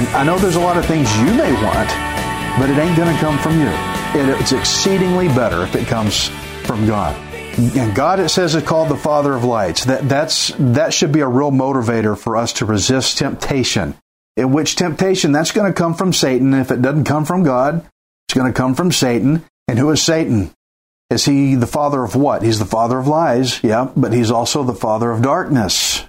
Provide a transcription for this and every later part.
And I know there's a lot of things you may want, but it ain't going to come from you. It, it's exceedingly better if it comes from God. And God, it says, is called the Father of lights. That that's that should be a real motivator for us to resist temptation. In which temptation that's going to come from Satan. If it doesn't come from God, it's going to come from Satan. And who is Satan? Is he the father of what? He's the father of lies, yeah, but he's also the father of darkness.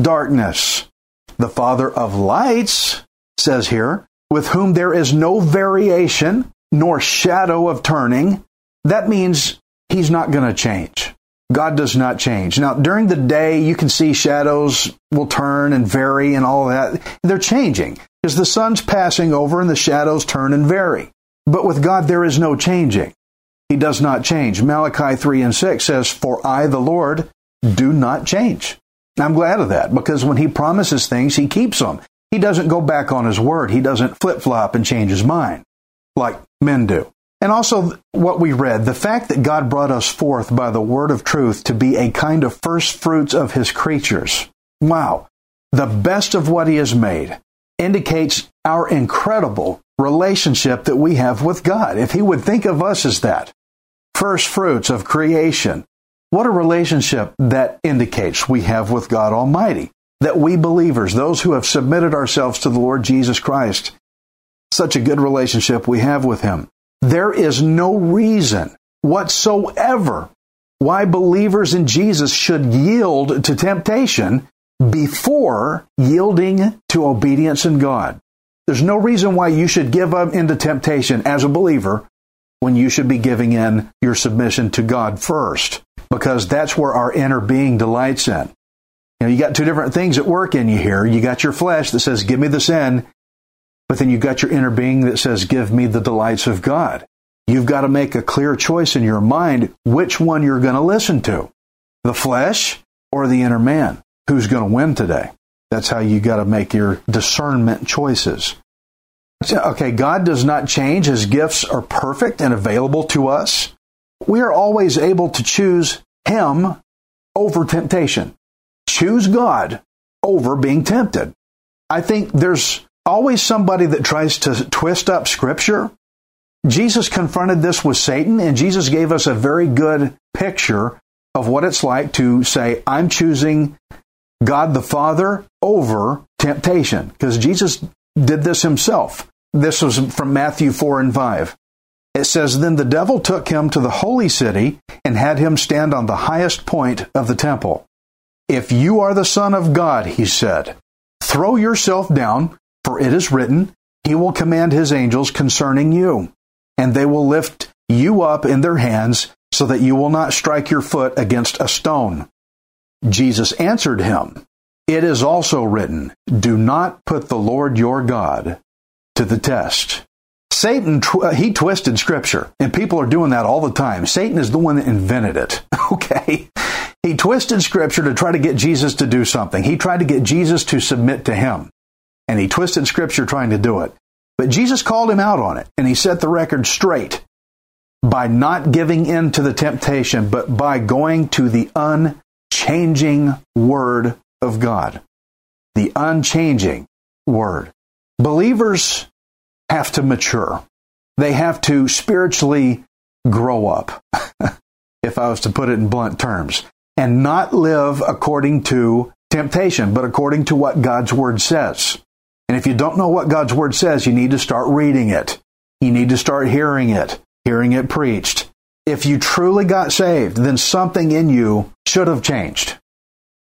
Darkness. The father of lights, says here, with whom there is no variation nor shadow of turning. That means he's not going to change. God does not change. Now, during the day, you can see shadows will turn and vary and all that. They're changing because the sun's passing over and the shadows turn and vary. But with God, there is no changing. He does not change. Malachi 3 and 6 says, For I, the Lord, do not change. I'm glad of that because when he promises things, he keeps them. He doesn't go back on his word. He doesn't flip flop and change his mind like men do. And also what we read, the fact that God brought us forth by the word of truth to be a kind of first fruits of his creatures. Wow. The best of what he has made indicates our incredible relationship that we have with God. If he would think of us as that, first fruits of creation, what a relationship that indicates we have with God Almighty. That we believers, those who have submitted ourselves to the Lord Jesus Christ, such a good relationship we have with Him. There is no reason whatsoever why believers in Jesus should yield to temptation before yielding to obedience in God. There's no reason why you should give up into temptation as a believer when you should be giving in your submission to God first, because that's where our inner being delights in. You know, you got two different things at work in you here. You got your flesh that says, give me the sin, but then you've got your inner being that says, give me the delights of God. You've got to make a clear choice in your mind which one you're going to listen to, the flesh or the inner man. Who's going to win today? That's how you got to make your discernment choices. Okay, God does not change. His gifts are perfect and available to us. We are always able to choose Him over temptation. Choose God over being tempted. I think there's always somebody that tries to twist up Scripture. Jesus confronted this with Satan, and Jesus gave us a very good picture of what it's like to say, I'm choosing God the Father over temptation, because Jesus did this himself. This was from Matthew 4 and 5. It says, Then the devil took him to the holy city and had him stand on the highest point of the temple. If you are the Son of God, he said, throw yourself down, for it is written, He will command His angels concerning you, and they will lift you up in their hands, so that you will not strike your foot against a stone. Jesus answered him, It is also written, Do not put the Lord your God to the test. Satan, tw- uh, he twisted scripture, and people are doing that all the time. Satan is the one that invented it. Okay. He twisted scripture to try to get Jesus to do something. He tried to get Jesus to submit to him. And he twisted scripture trying to do it. But Jesus called him out on it, and he set the record straight by not giving in to the temptation, but by going to the unchanging Word of God. The unchanging Word. Believers have to mature. They have to spiritually grow up, if I was to put it in blunt terms, and not live according to temptation, but according to what God's Word says. And if you don't know what God's Word says, you need to start reading it. You need to start hearing it, hearing it preached. If you truly got saved, then something in you should have changed.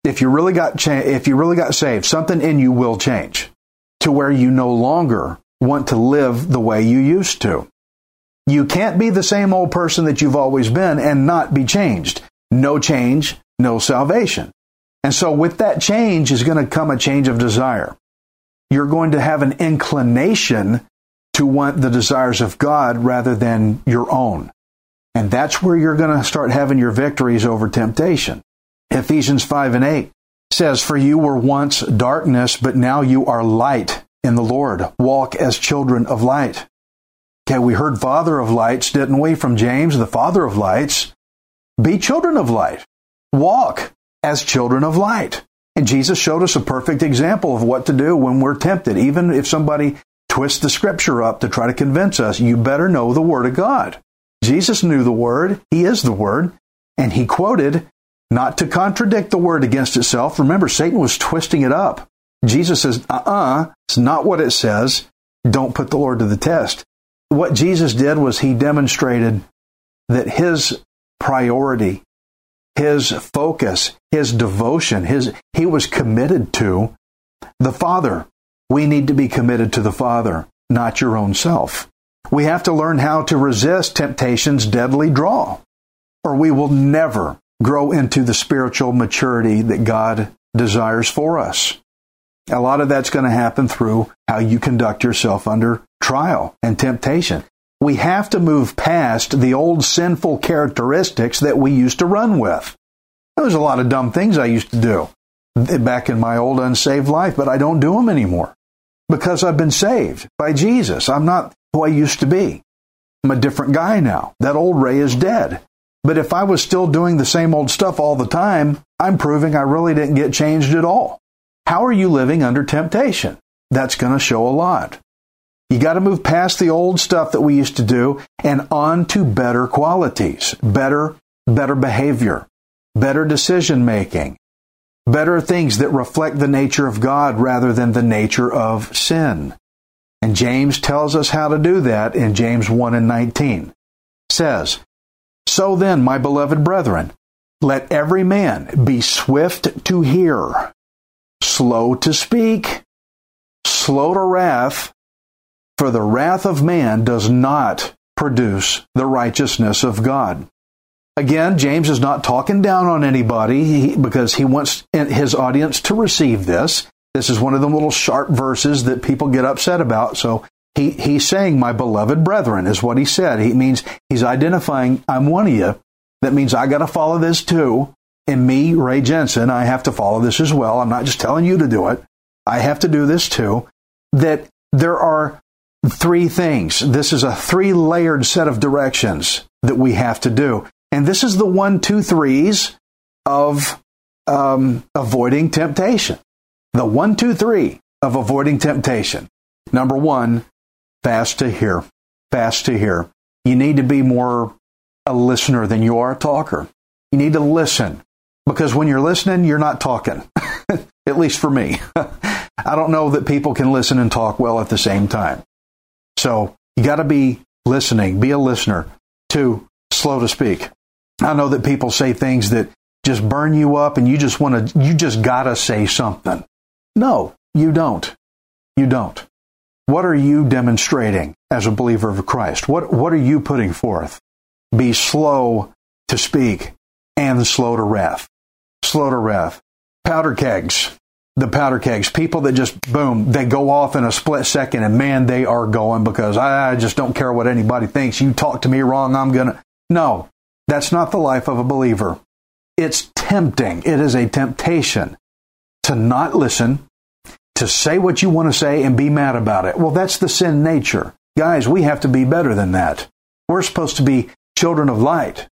If you really got cha- if you really got saved, something in you will change to where you no longer want to live the way you used to. You can't be the same old person that you've always been and not be changed. No change, no salvation. And so with that change is going to come a change of desire. You're going to have an inclination to want the desires of God rather than your own. And that's where you're going to start having your victories over temptation. Ephesians 5 and 8 says, For you were once darkness, but now you are light in the Lord. Walk as children of light. Okay, we heard father of lights, didn't we, from James, the father of lights. Be children of light. Walk as children of light. And Jesus showed us a perfect example of what to do when we're tempted. Even if somebody twists the scripture up to try to convince us, you better know the Word of God. Jesus knew the Word. He is the Word. And he quoted, not to contradict the Word against itself. Remember, Satan was twisting it up. Jesus says, uh uh-uh, uh, it's not what it says. Don't put the Lord to the test. What Jesus did was he demonstrated that his priority, his focus, his devotion, his, he was committed to the Father. We need to be committed to the Father, not your own self. We have to learn how to resist temptation's deadly draw, or we will never grow into the spiritual maturity that God desires for us. A lot of that's going to happen through how you conduct yourself under trial and temptation. We have to move past the old sinful characteristics that we used to run with. There's a lot of dumb things I used to do back in my old unsaved life, but I don't do them anymore because I've been saved by Jesus. I'm not who I used to be. I'm a different guy now. That old Ray is dead. But if I was still doing the same old stuff all the time, I'm proving I really didn't get changed at all. How are you living under temptation? That's going to show a lot. You got to move past the old stuff that we used to do and on to better qualities, better, better behavior, better decision making, better things that reflect the nature of God rather than the nature of sin. And James tells us how to do that in James 1 and 19. It says, So then, my beloved brethren, let every man be swift to hear, slow to speak, slow to wrath, for the wrath of man does not produce the righteousness of God. Again, James is not talking down on anybody because he wants his audience to receive this. This is one of the little sharp verses that people get upset about. So he, he's saying, My beloved brethren, is what he said. He means he's identifying, I'm one of you. That means I got to follow this too. And me, Ray Jensen, I have to follow this as well. I'm not just telling you to do it. I have to do this too. That there are three things. This is a three layered set of directions that we have to do. And this is the one, two, threes of um, avoiding temptation. The one, two, three of avoiding temptation. Number one, fast to hear. Fast to hear. You need to be more a listener than you are a talker. You need to listen because when you're listening, you're not talking. at least for me. I don't know that people can listen and talk well at the same time. So you got to be listening, be a listener. Two, slow to speak. I know that people say things that just burn you up and you just want to, you just got to say something. No, you don't. You don't. What are you demonstrating as a believer of Christ? What, what are you putting forth? Be slow to speak and slow to wrath. Slow to wrath powder kegs. The powder kegs, people that just boom, they go off in a split second, and man, they are going because I just don't care what anybody thinks. You talk to me wrong, I'm gonna. No, that's not the life of a believer. It's tempting. It is a temptation to not listen, to say what you want to say and be mad about it. Well, that's the sin nature. Guys, we have to be better than that. We're supposed to be children of light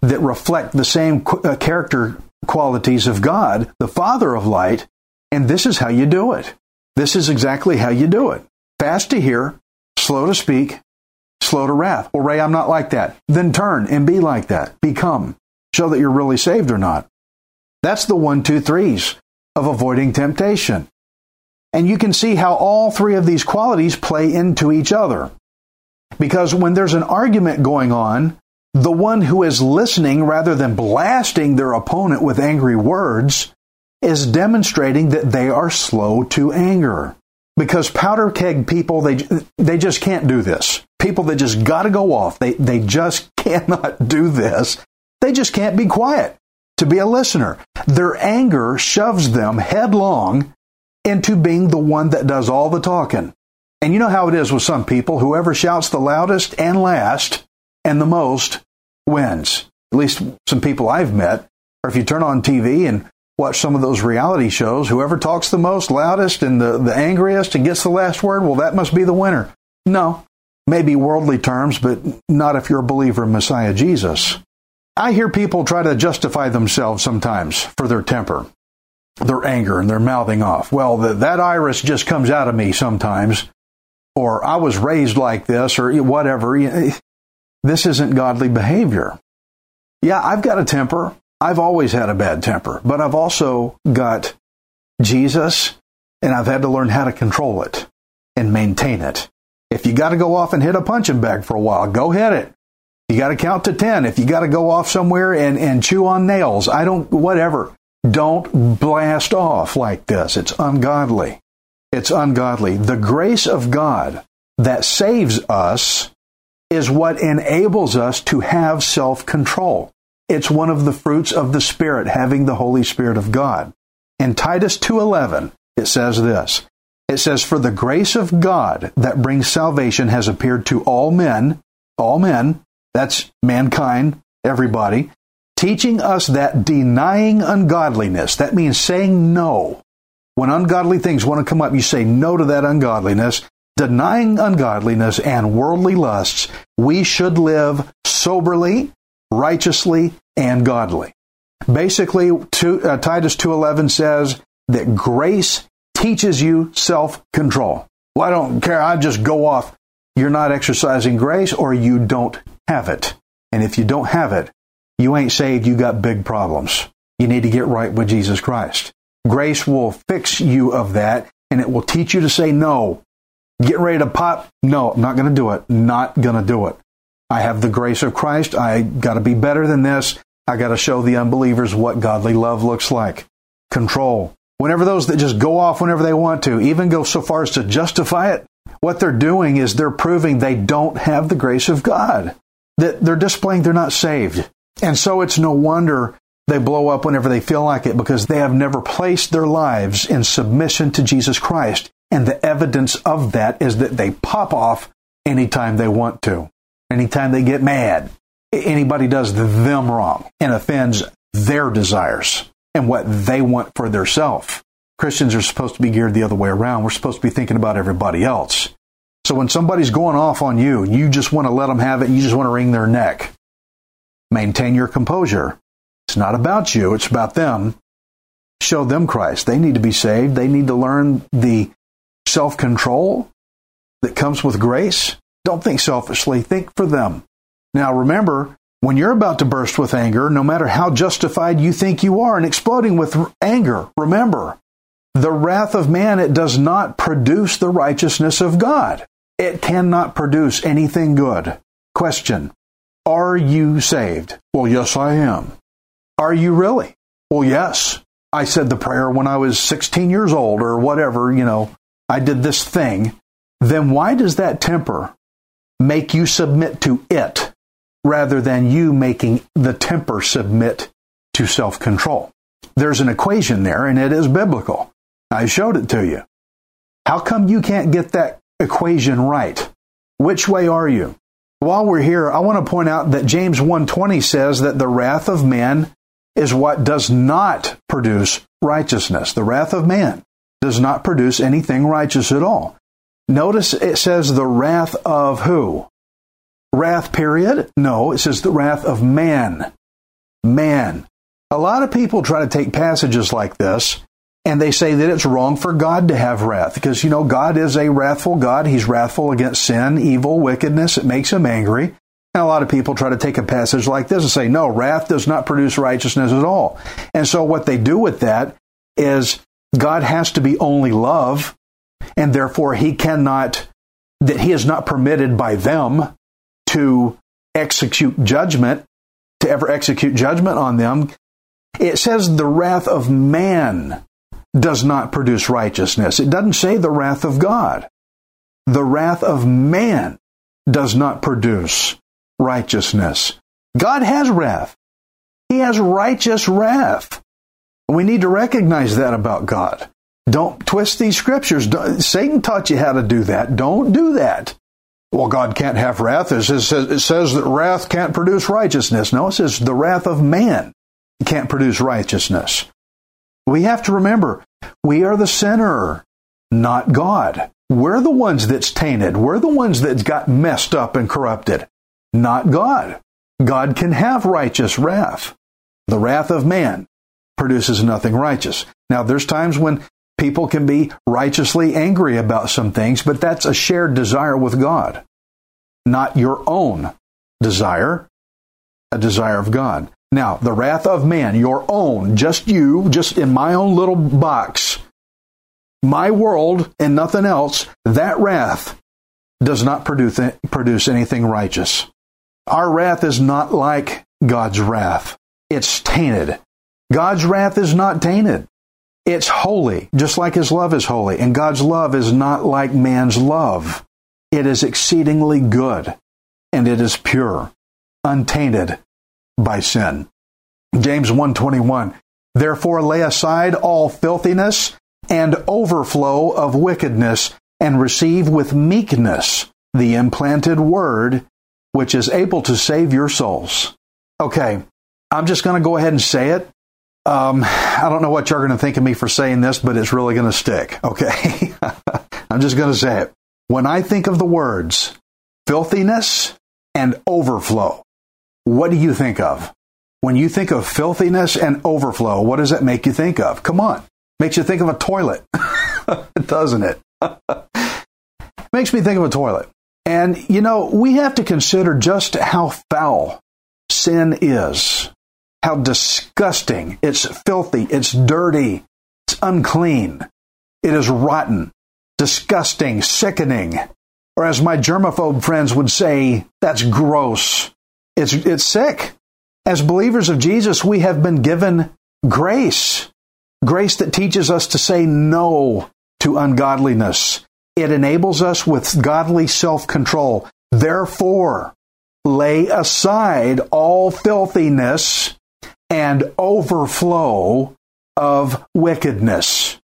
that reflect the same uh, character qualities of God, the Father of light, and this is how you do it. This is exactly how you do it. Fast to hear, slow to speak, slow to wrath. Well, Ray, I'm not like that. Then turn and be like that. Become. Show that you're really saved or not. That's the one, two, threes of avoiding temptation. And you can see how all three of these qualities play into each other. Because when there's an argument going on The one who is listening rather than blasting their opponent with angry words is demonstrating that they are slow to anger. Because powder keg people, they, they just can't do this. People that just gotta go off, they, they just cannot do this. They just can't be quiet to be a listener. Their anger shoves them headlong into being the one that does all the talking. And you know how it is with some people whoever shouts the loudest and last and the most wins. At least some people I've met. Or if you turn on TV and watch some of those reality shows, whoever talks the most, loudest, and the, the angriest and gets the last word, well, that must be the winner. No, maybe worldly terms, but not if you're a believer in Messiah Jesus. I hear people try to justify themselves sometimes for their temper, their anger, and their mouthing off. Well, the, that Irish just comes out of me sometimes, or I was raised like this, or whatever. This isn't godly behavior. Yeah, I've got a temper. I've always had a bad temper, but I've also got Jesus, and I've had to learn how to control it and maintain it. If you got to go off and hit a punching bag for a while, go hit it. You got to count to 10. If you got to go off somewhere and, and chew on nails, I don't, whatever. Don't blast off like this. It's ungodly. It's ungodly. The grace of God that saves us is what enables us to have self control. It's one of the fruits of the Spirit, having the Holy Spirit of God. In Titus 2:11, it says this. It says, "For the grace of God that brings salvation has appeared to all men, all men, that's mankind, everybody, teaching us that denying ungodliness, that means saying no. When ungodly things want to come up, you say no to that ungodliness. Denying ungodliness and worldly lusts, we should live soberly, righteously, and godly. Basically, two, uh, Titus 2.11 says that grace teaches you self-control. Well, I don't care. I just go off. You're not exercising grace or you don't have it. And if you don't have it, you ain't saved, you got big problems. You need to get right with Jesus Christ. Grace will fix you of that and it will teach you to say no. Getting ready to pop? No, I'm not going to do it. Not going to do it. I have the grace of Christ. I got to be better than this. I got to show the unbelievers what godly love looks like. Control. Whenever those that just go off whenever they want to, even go so far as to justify it, what they're doing is they're proving they don't have the grace of God that they're displaying they're not saved. And so it's no wonder they blow up whenever they feel like it because they have never placed their lives in submission to Jesus Christ. And the evidence of that is that they pop off anytime they want to, anytime they get mad. Anybody does them wrong and offends their desires and what they want for themselves. Christians are supposed to be geared the other way around. We're supposed to be thinking about everybody else. So when somebody's going off on you, you just want to let them have it, you just want to wring their neck. Maintain your composure. It's not about you, it's about them. Show them Christ. They need to be saved. They need to learn the self control that comes with grace. Don't think selfishly, think for them. Now remember, when you're about to burst with anger, no matter how justified you think you are and exploding with anger, remember, the wrath of man, it does not produce the righteousness of God it cannot produce anything good. Question Are you saved? Well, yes, I am. Are you really? Well, yes. I said the prayer when I was 16 years old or whatever, you know, I did this thing. Then why does that temper make you submit to it rather than you making the temper submit to self control? There's an equation there and it is biblical. I showed it to you. How come you can't get that equation right. Which way are you? While we're here, I want to point out that James 1:20 says that the wrath of man is what does not produce righteousness. The wrath of man does not produce anything righteous at all. Notice it says the wrath of who? Wrath period? No, it says the wrath of man. Man. A lot of people try to take passages like this and they say that it's wrong for God to have wrath because, you know, God is a wrathful God. He's wrathful against sin, evil, wickedness. It makes him angry. And a lot of people try to take a passage like this and say, no, wrath does not produce righteousness at all. And so what they do with that is God has to be only love, and therefore he cannot, that he is not permitted by them to execute judgment, to ever execute judgment on them. It says the wrath of man does not produce righteousness. It doesn't say the wrath of God. The wrath of man does not produce righteousness. God has wrath. He has righteous wrath. We need to recognize that about God. Don't twist these scriptures. Satan taught you how to do that. Don't do that. Well, God can't have wrath. It says, it says that wrath can't produce righteousness. No, it says the wrath of man can't produce righteousness. We have to remember, we are the sinner, not God. We're the ones that's tainted. We're the ones that's got messed up and corrupted, not God. God can have righteous wrath. The wrath of man produces nothing righteous. Now, there's times when people can be righteously angry about some things, but that's a shared desire with God, not your own desire, a desire of God. Now, the wrath of man, your own, just you, just in my own little box, my world and nothing else, that wrath does not produce, produce anything righteous. Our wrath is not like God's wrath. It's tainted. God's wrath is not tainted. It's holy, just like His love is holy. And God's love is not like man's love. It is exceedingly good and it is pure, untainted, by sin. James 121. Therefore lay aside all filthiness and overflow of wickedness and receive with meekness the implanted word which is able to save your souls. Okay, I'm just going to go ahead and say it. Um, I don't know what you're going to think of me for saying this, but it's really going to stick. Okay. I'm just going to say it. When I think of the words filthiness and overflow, what do you think of? When you think of filthiness and overflow, what does that make you think of? Come on. Makes you think of a toilet, doesn't it? Makes me think of a toilet. And, you know, we have to consider just how foul sin is, how disgusting. It's filthy, it's dirty, it's unclean, it is rotten, disgusting, sickening. Or as my germaphobe friends would say, that's gross. It's, it's sick. As believers of Jesus, we have been given grace. Grace that teaches us to say no to ungodliness. It enables us with godly self control. Therefore, lay aside all filthiness and overflow of wickedness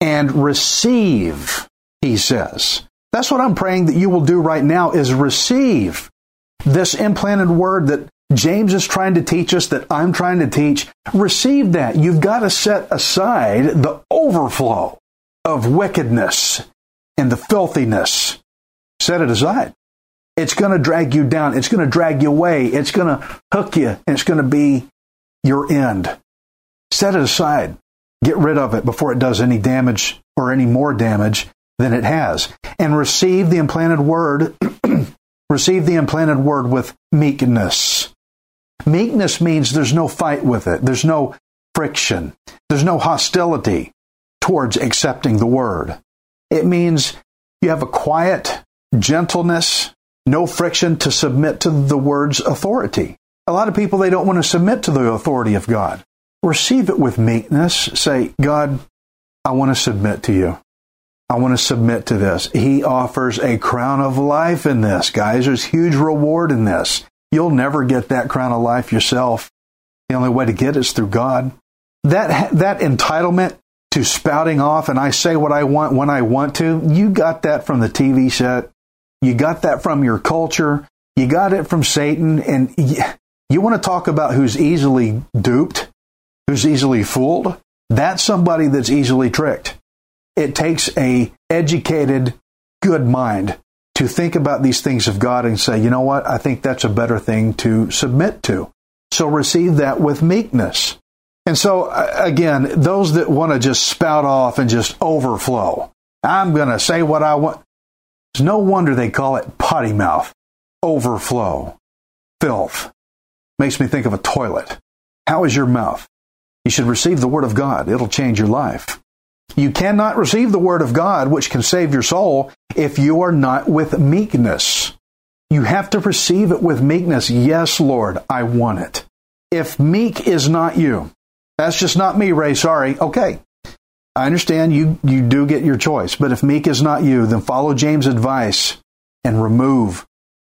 and receive, he says. That's what I'm praying that you will do right now is receive this implanted word that James is trying to teach us, that I'm trying to teach. Receive that. You've got to set aside the overflow of wickedness and the filthiness. Set it aside. It's going to drag you down. It's going to drag you away. It's going to hook you, and it's going to be your end. Set it aside. Get rid of it before it does any damage or any more damage than it has. And receive the implanted word receive the implanted word with meekness. Meekness means there's no fight with it, there's no friction, there's no hostility towards accepting the word. It means you have a quiet gentleness, no friction to submit to the word's authority. A lot of people, they don't want to submit to the authority of God. Receive it with meekness. Say, God, I want to submit to you. I want to submit to this. He offers a crown of life in this, guys. There's huge reward in this. You'll never get that crown of life yourself. The only way to get it is through God. That, that entitlement to spouting off and I say what I want when I want to, you got that from the TV set. You got that from your culture. You got it from Satan. And you, want to talk about who's easily duped, who's easily fooled? That's somebody that's easily tricked. It takes a educated, good mind to think about these things of God and say, you know what, I think that's a better thing to submit to. So receive that with meekness. And so, again, those that want to just spout off and just overflow, I'm going to say what I want. It's no wonder they call it potty mouth, overflow, filth. Makes me think of a toilet. How is your mouth? You should receive the Word of God. It'll change your life. You cannot receive the word of God, which can save your soul, if you are not with meekness. You have to receive it with meekness. Yes, Lord, I want it. If meek is not you, that's just not me, Ray. Sorry. Okay. I understand you, you do get your choice, but if meek is not you, then follow James' advice and remove,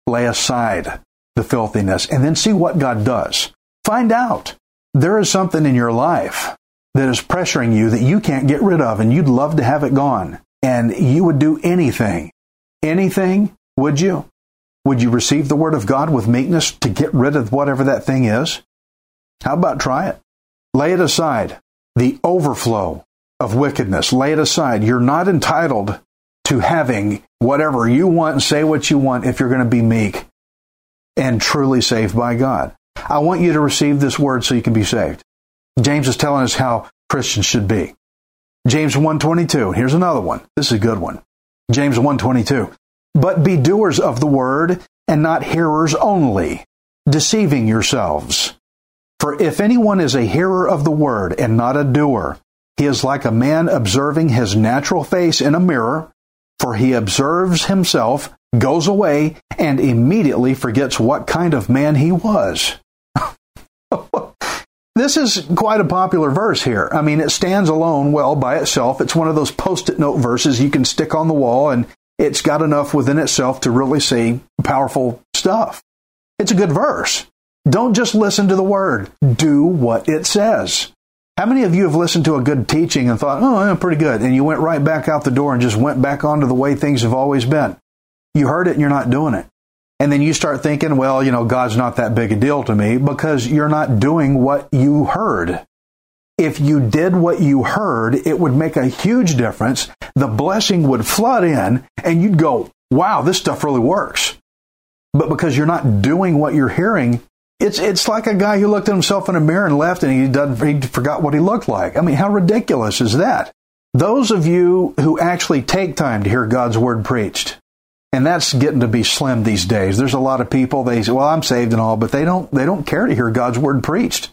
lay aside the filthiness, and then see what God does. Find out. There is something in your life that is pressuring you that you can't get rid of, and you'd love to have it gone. And you would do anything. Anything, would you? Would you receive the word of God with meekness to get rid of whatever that thing is? How about try it? Lay it aside. The overflow of wickedness. Lay it aside. You're not entitled to having whatever you want and say what you want if you're going to be meek and truly saved by God. I want you to receive this word so you can be saved. James is telling us how Christians should be. James 1:22. Here's another one. This is a good one. James 1:22. But be doers of the word and not hearers only, deceiving yourselves. For if anyone is a hearer of the word and not a doer, he is like a man observing his natural face in a mirror, for he observes himself, goes away, and immediately forgets what kind of man he was. this is quite a popular verse here. I mean, it stands alone well by itself. It's one of those post it note verses you can stick on the wall, and it's got enough within itself to really see powerful stuff. It's a good verse. Don't just listen to the word, do what it says. How many of you have listened to a good teaching and thought, oh, I'm pretty good, and you went right back out the door and just went back onto the way things have always been? You heard it and you're not doing it. And then you start thinking, well, you know, God's not that big a deal to me because you're not doing what you heard. If you did what you heard, it would make a huge difference. The blessing would flood in and you'd go, wow, this stuff really works. But because you're not doing what you're hearing, it's it's like a guy who looked at himself in a mirror and left, and he done he forgot what he looked like. I mean, how ridiculous is that? Those of you who actually take time to hear God's word preached, and that's getting to be slim these days. There's a lot of people they say, "Well, I'm saved and all," but they don't they don't care to hear God's word preached.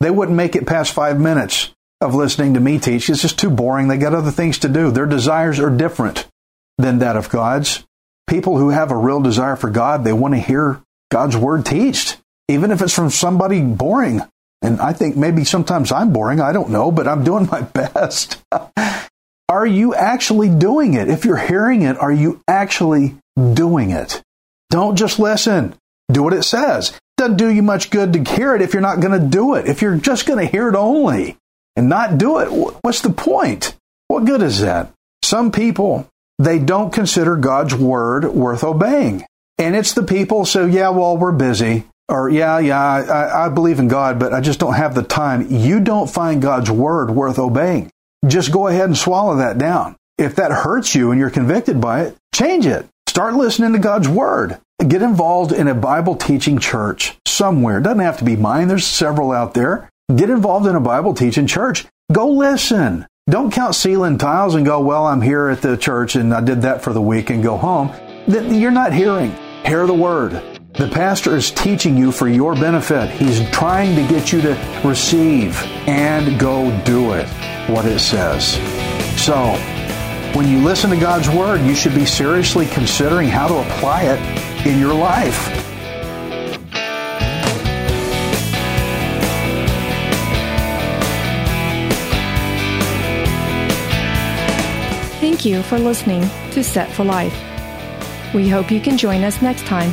They wouldn't make it past five minutes of listening to me teach. It's just too boring. They got other things to do. Their desires are different than that of God's. People who have a real desire for God, they want to hear God's word teached even if it's from somebody boring. And I think maybe sometimes I'm boring. I don't know, but I'm doing my best. are you actually doing it? If you're hearing it, are you actually doing it? Don't just listen. Do what it says. Doesn't do you much good to hear it if you're not going to do it. If you're just going to hear it only and not do it, what's the point? What good is that? Some people, they don't consider God's word worth obeying. And it's the people, so yeah, well, we're busy or yeah, yeah, I, I believe in God, but I just don't have the time. You don't find God's word worth obeying. Just go ahead and swallow that down. If that hurts you and you're convicted by it, change it. Start listening to God's word. Get involved in a Bible teaching church somewhere. It doesn't have to be mine. There's several out there. Get involved in a Bible teaching church. Go listen. Don't count ceiling tiles and go, well, I'm here at the church and I did that for the week and go home. You're not hearing. Hear the word. The pastor is teaching you for your benefit. He's trying to get you to receive and go do it, what it says. So, when you listen to God's Word, you should be seriously considering how to apply it in your life. Thank you for listening to Set for Life. We hope you can join us next time